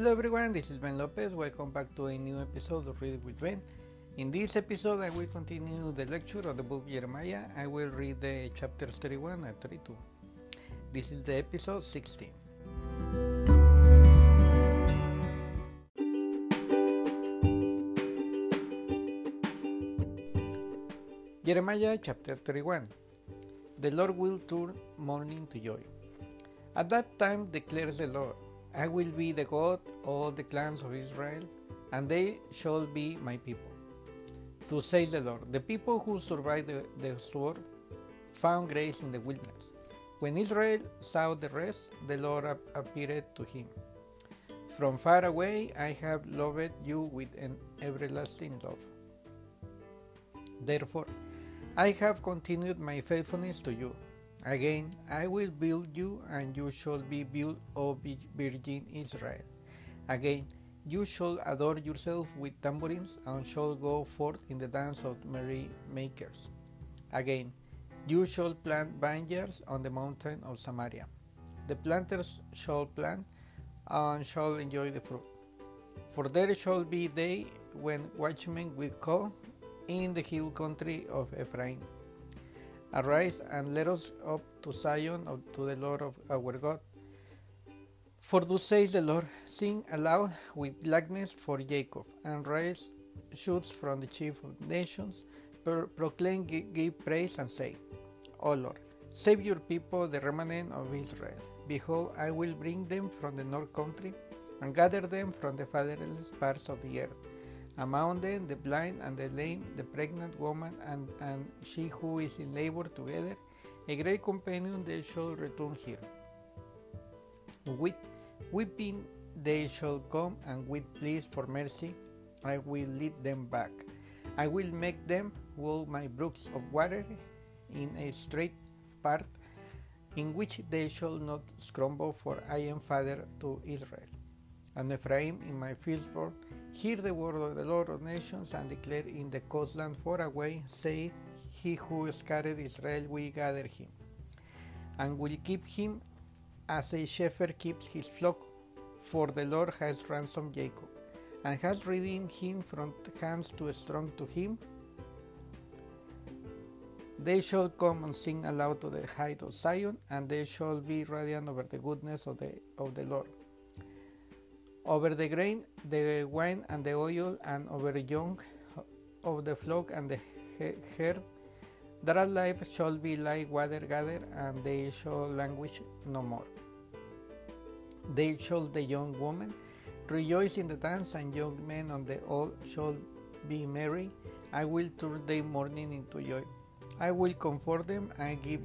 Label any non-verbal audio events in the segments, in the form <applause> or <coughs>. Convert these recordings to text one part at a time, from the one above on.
Hello everyone, this is Ben Lopez. Welcome back to a new episode of Read with Ben. In this episode, I will continue the lecture of the book Jeremiah. I will read the chapters 31 and 32. This is the episode 16. Jeremiah chapter 31 The Lord will turn mourning to joy. At that time declares the Lord, I will be the God of all the clans of Israel, and they shall be my people. Thus says the Lord, the people who survived the, the sword found grace in the wilderness. When Israel saw the rest, the Lord appeared to him. From far away I have loved you with an everlasting love. Therefore, I have continued my faithfulness to you. Again, I will build you, and you shall be built, O Virgin Israel. Again, you shall adore yourself with tambourines, and shall go forth in the dance of merry makers. Again, you shall plant vineyards on the mountain of Samaria. The planters shall plant, and shall enjoy the fruit. For there shall be day when watchmen will call in the hill country of Ephraim Arise and let us up to Zion, up to the Lord of our God. For thus says the Lord, sing aloud with gladness for Jacob, and raise shoots from the chief of nations, proclaim, give praise, and say, O Lord, save your people, the remnant of Israel. Behold, I will bring them from the north country, and gather them from the fatherless parts of the earth among them the blind and the lame, the pregnant woman and, and she who is in labor together, a great companion they shall return here. With weeping they shall come, and with pleas for mercy I will lead them back. I will make them walk my brooks of water in a straight path in which they shall not scramble, for I am father to Israel. And Ephraim in my firstborn Hear the word of the Lord of nations and declare in the coastland far away, say, He who scattered Israel will gather him, and will keep him as a shepherd keeps his flock, for the Lord has ransomed Jacob, and has redeemed him from hands too strong to him. They shall come and sing aloud to the height of Zion, and they shall be radiant over the goodness of the, of the Lord over the grain, the wine, and the oil, and over young of the flock and the herd. Their life shall be like water gathered, and they shall languish no more. They shall the young woman rejoice in the dance, and young men on the old shall be merry. I will turn their mourning into joy. I will comfort them and give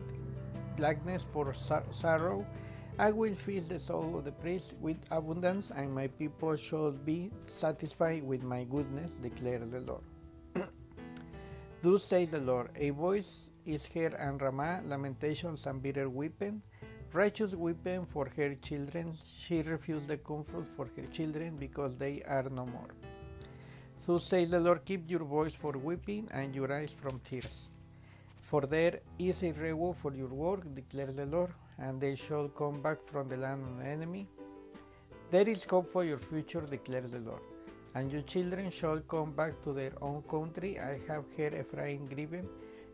gladness for sorrow I will feed the soul of the priest with abundance, and my people shall be satisfied with my goodness, declares the Lord. <clears throat> Thus says the Lord A voice is heard in Ramah, lamentations and bitter weeping, righteous weeping for her children. She refused the comfort for her children because they are no more. Thus says the Lord Keep your voice for weeping and your eyes from tears. For there is a reward for your work, declares the Lord and they shall come back from the land of the enemy. There is hope for your future, declares the Lord. And your children shall come back to their own country. I have heard Ephraim grieving.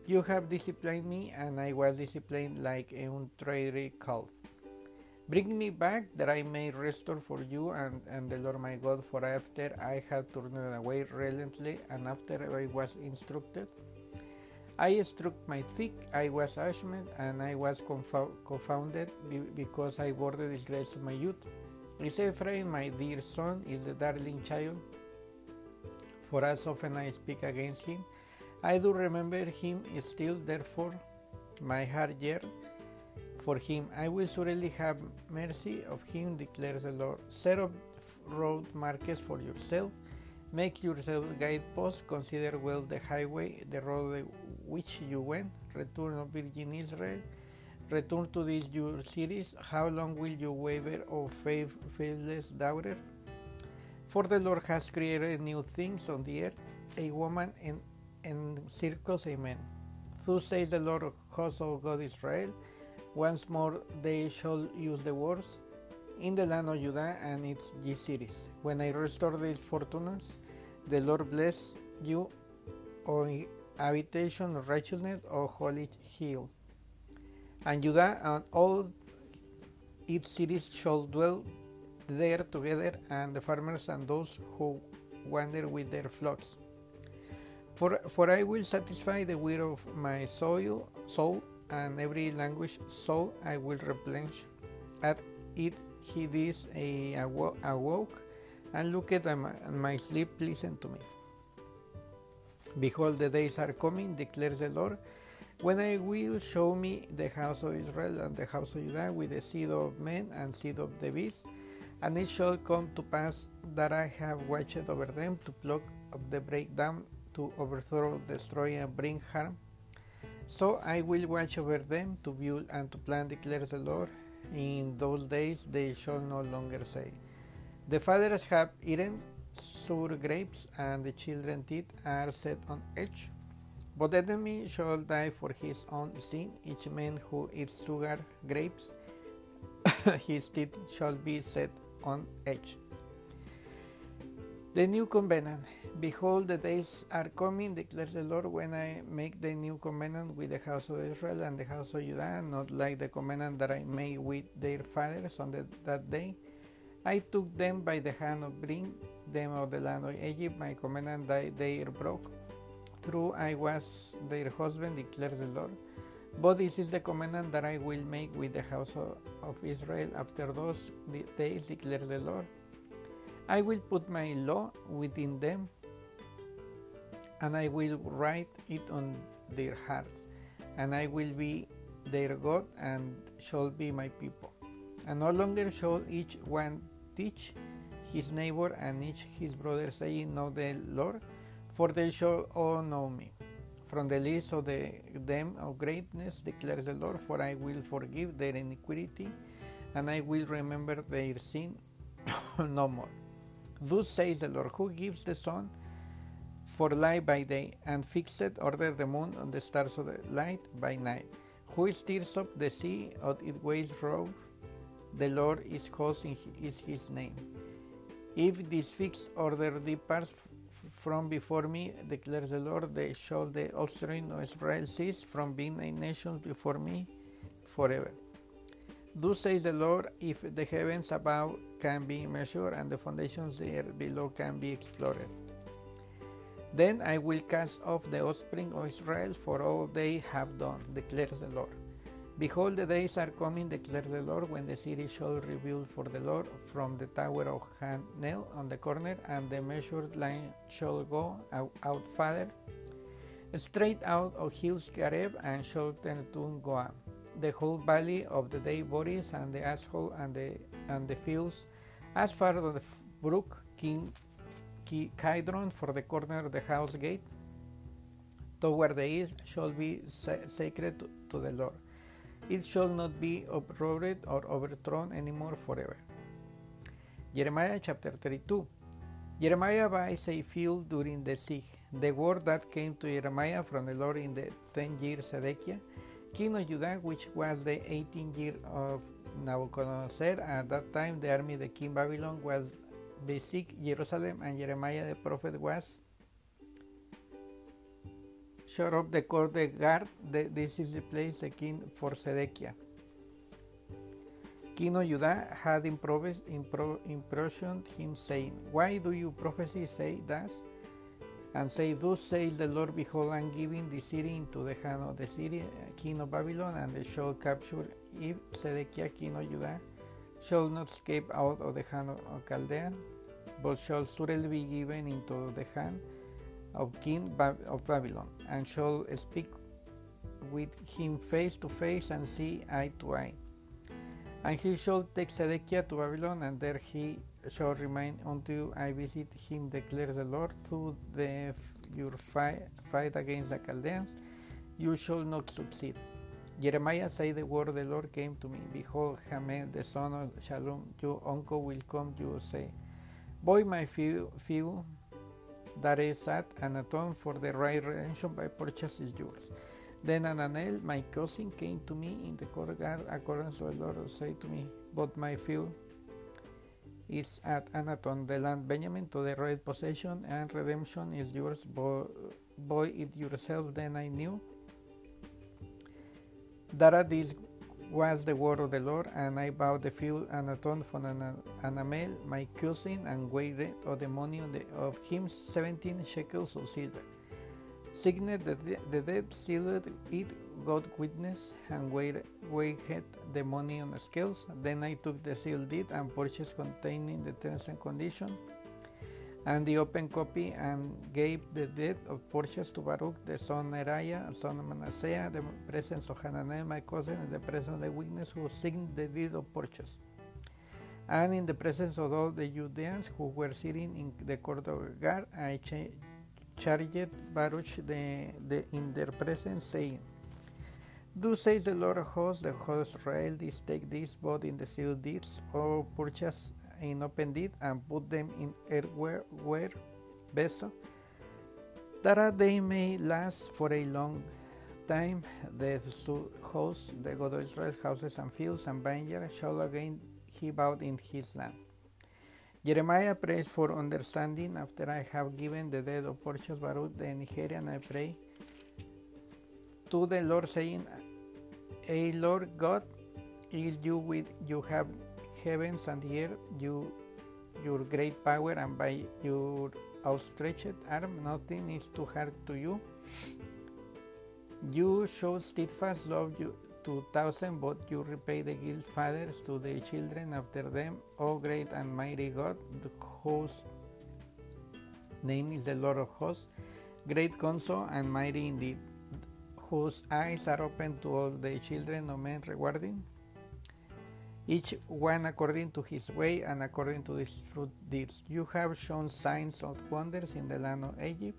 You have disciplined me, and I was disciplined like a untrained calf. Bring me back that I may restore for you and, and the Lord my God, for after I have turned away relentlessly, and after I was instructed, I struck my thick, I was ashamed, and I was confounded because I bore the disgrace of my youth. Is Ephraim, my dear son, is the darling child? For as often I speak against him, I do remember him still, therefore my heart yearns for him. I will surely have mercy of him, declares the Lord. Set up road markers for yourself. Make yourself guideposts. Consider well the highway, the road which you went, return of Virgin Israel, return to these your cities. How long will you waver, O faith, faithless daughter? For the Lord has created new things on the earth, a woman in, in circles, amen. Thus says the Lord of hosts, O God Israel, once more they shall use the words, in the land of Judah and its ye cities. When I restore these fortunes, the Lord bless you, O habitation of righteousness, O holy hill. And Judah and all its cities shall dwell there together, and the farmers and those who wander with their flocks. For, for I will satisfy the will of my soul, soul, and every language soul I will replenish. At it he this awoke, and looked at my sleep, listen to me. Behold, the days are coming, declares the Lord, when I will show me the house of Israel and the house of Judah with the seed of men and seed of the beast, and it shall come to pass that I have watched over them to pluck up the breakdown, to overthrow, destroy, and bring harm. So I will watch over them to build and to plant, declares the Lord. In those days they shall no longer say, The fathers have eaten sour grapes, and the children's teeth are set on edge. But the enemy shall die for his own sin. Each man who eats sugar grapes, <coughs> his teeth shall be set on edge. The new covenant. Behold, the days are coming, declares the Lord, when I make the new covenant with the house of Israel and the house of Judah, not like the covenant that I made with their fathers on the, that day. I took them by the hand of bring them of the land of Egypt, my covenant that they broke. Through I was their husband, declares the Lord. But this is the covenant that I will make with the house of, Israel after those days, declares the Lord. I will put my law within them, and I will write it on their hearts, and I will be their God, and shall be my people. And no longer shall each one teach his neighbor and each his brother, saying, Know the Lord, for they shall all know me. From the least of the, them of greatness declares the Lord, for I will forgive their iniquity, and I will remember their sin <coughs> no more. Thus says the Lord, who gives the sun for light by day, and fixeth order the moon on the stars of the light by night, who stirs up the sea of its waves roar, the Lord is causing is his name. If this fixed order departs from before me, declares the Lord, they shall the offspring of Israel cease from being a nation before me forever. Thus says the Lord, if the heavens above can be measured and the foundations there below can be explored. Then I will cast off the offspring of Israel for all they have done, declares the Lord. Behold, the days are coming, declares the Lord, when the city shall rebuild for the Lord from the tower of Hanel on the corner, and the measured line shall go out, farther, straight out of hills Gareb, and shall turn to Goah the whole valley of the day Boris and the Ashol and the and the fields as far as the brook King Kidron for the corner of the house gate toward the east shall be sacred to the Lord. It shall not be uprooted or overthrown anymore forever. Jeremiah chapter 32. Jeremiah buys a field during the siege. The word that came to Jeremiah from the Lord in the ten years Zedekiah king of Judah, which was the 18th year of Nabucodonosor. At that time, the army of the king Babylon was besieged Jerusalem, and Jeremiah the prophet was shut up the court the guard. This is the place the king for Zedekiah. King of Judah had improvised, impro, him, saying, Why do you prophesy say thus? and say, Thus says the Lord, behold, I am giving the city into the hand of the city, king of Babylon, and they shall capture if Zedekiah, king of Judah, shall not escape out of the hand of Chaldean, but shall surely be given into the hand of king of Babylon, and shall speak with him face to face and see eye to eye. And he shall take Zedekiah to Babylon, and there he shall remain until I visit him, declares the Lord. Through the, your fight, fight against the Chaldeans, you shall not succeed. Jeremiah said, The word of the Lord came to me. Behold, Hamed, the son of Shalom, your uncle will come, you say, Boy, my few, few that is at and atone for the right redemption by purchase is yours. Then Ananel, my cousin, came to me in the courtyard according to the Lord, said to me, But my field is at Anaton, the land Benjamin, to the right possession, and redemption is yours. Bo- buy it yourself, then I knew. That this was the word of the Lord, and I bought the field and atoned for an, Anamel, my cousin, and weighed the money of, him seventeen shekels of silver. Signed the, the dead, sealed it, God witness, and weighed, weighed the money on the scales. Then I took the sealed deed and purchased containing the terms and conditions and the open copy and gave the deed of purchase to Baruch the son of Neriah, son of Manasseh, the presence of Hananiah my cousin, and the presence of the witness who signed the deed of purchase. And in the presence of all the Judeans who were sitting in the court of God, I charged Baruch the, the, in their presence, saying, Thus says the Lord of hosts, the host of Israel, this take this both in the sealed deeds or purchase in open deed and put them in earthware vessel, that they may last for a long time. The host, the God of Israel, houses and fields and vineyards shall again heave out in his land. Jeremiah prays for understanding after I have given the dead of Portius Baruch the Nigerian. I pray to the Lord, saying, A Lord God, is you with you have heavens and the earth, you, your great power, and by your outstretched arm, nothing is too hard to you. You show steadfast love you, to thousand, but you repay the guilt fathers to their children after them. O great and mighty God, whose name is the Lord of hosts, great counsel and mighty indeed, whose eyes are open to all the children of men regarding each one according to his way and according to his fruit deeds. You have shown signs of wonders in the land of Egypt,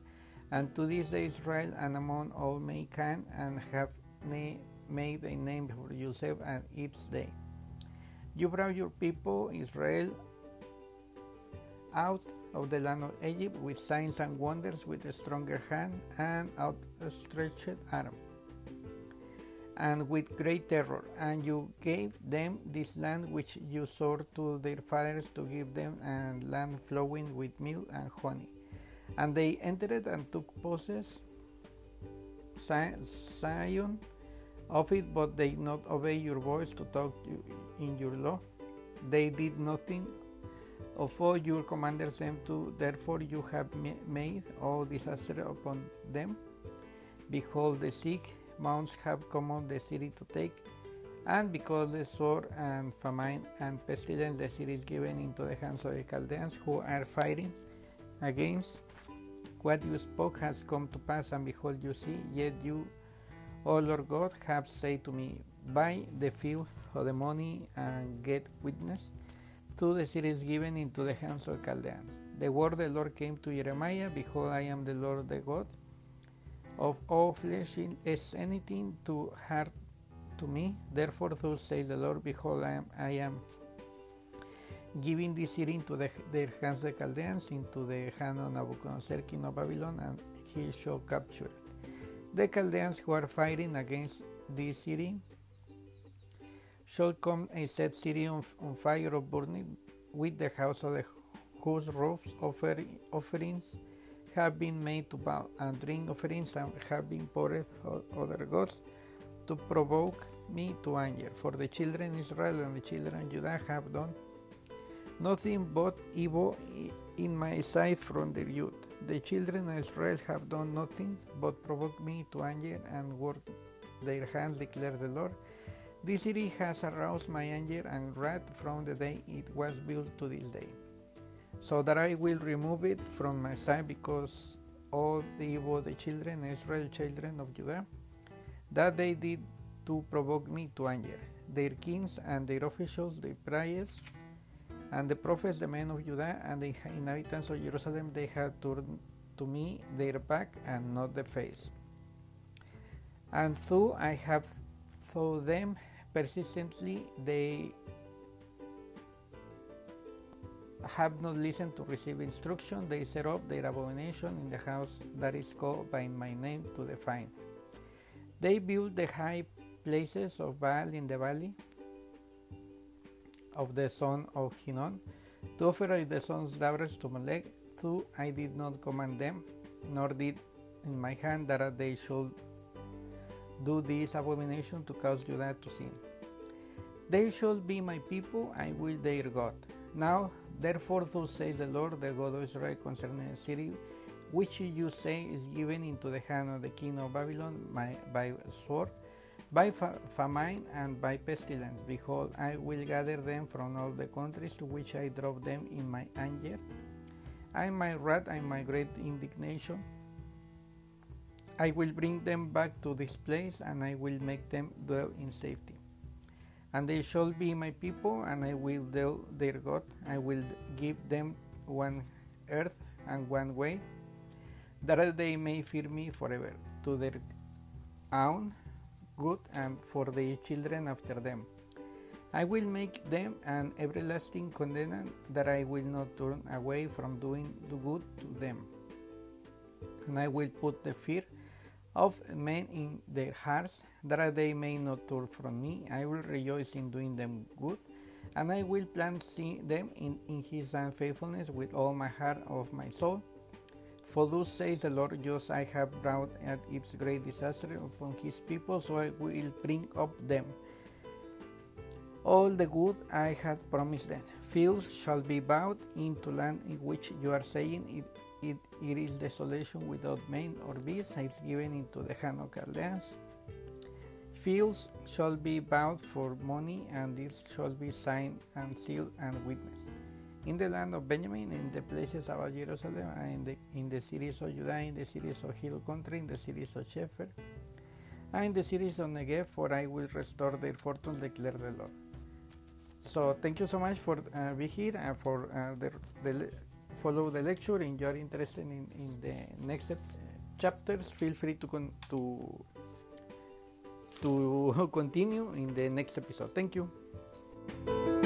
and to this day Israel and among all mankind, and have made a name for yourself and its day. You brought your people Israel out of the land of Egypt with signs and wonders, with a stronger hand and outstretched arm and with great terror. And you gave them this land which you swore to their fathers to give them, and land flowing with milk and honey. And they entered and took possession Zion of it, but they did not obey your voice to talk in your law. They did nothing of all your commanders them to, therefore you have made all disaster upon them. Behold, the sick mounts have come on the city to take, and because the sword and famine and pestilence the city is given into the hands of the Chaldeans who are fighting against what you spoke has come to pass, and behold, you see, yet you, O Lord God, have said to me, Buy the field of the money and get witness. To the city is given into the hands of the Chaldeans. The word of the Lord came to Jeremiah, Behold, I am the Lord the God of all flesh is anything too hard to me. Therefore, thus says the Lord, Behold, I am, I am giving this city into the, their hands of the Chaldeans, into the hand of Nebuchadnezzar, king of Babylon, and he shall capture it. The Chaldeans who are fighting against this city shall come a set city on, on fire of burning with the house of the whose roofs offer, offerings have been made to bow and drink offerings and have been poured other gods to provoke me to anger. For the children Israel and the children Judah have done nothing but evil in my sight from their youth. The children of Israel have done nothing but provoke me to anger and work their hands, declares the Lord. This city has aroused my anger and wrath from the day it was built to this day so that I will remove it from my sight because all the evil the children, Israel children of Judah, that they did to provoke me to anger. Their kings and their officials, their priests, and the prophets, the men of Judah, and the inhabitants of Jerusalem, they had turned to me their back and not the face. And though I have thought them persistently, they have not listened to receive instruction, they set up their abomination in the house that is called by my name to define. They built the high places of Baal in the valley of the son of Hinnom, to offer the sons' daughters to Molech, though I did not command them, nor did in my hand that they should do this abomination to cause Judah to sin. They shall be my people, I will their God. Now, therefore, thus says the Lord, the God of Israel, concerning the city which you say is given into the hand of the king of Babylon by, by sword, by famine, and by pestilence. Behold, I will gather them from all the countries to which I drove them in my anger, and my wrath and my great indignation. I will bring them back to this place, and I will make them dwell in safety. And they shall be my people, and I will their God. I will give them one earth and one way, that they may fear me forever, to their own good and for their children after them. I will make them an everlasting covenant that I will not turn away from doing the good to them. And I will put the fear of men in their hearts, that they may not turn from me. I will rejoice in doing them good, and I will plant them in, in his unfaithfulness with all my heart of my soul. For thus says the Lord, just I have brought at its great disaster upon his people, so I will bring up them all the good I had promised them. Fields shall be bowed into land in which you are saying it, it, is desolation without man or beast, it is given into the hand of Chaldeans. Fields shall be bought for money, and this shall be signed and sealed and witnessed. In the land of Benjamin, in the places about Jerusalem, and in the, in the cities of Judah, in the cities of hill country, in the cities of Shepherd, and in the cities of Negev, for I will restore their fortunes, declare the Lord. So thank you so much for uh, being here and for uh, the, the follow the lecture. If you are interested in, in the next uh, chapters, feel free to con to to <laughs> continue in the next episode. Thank you.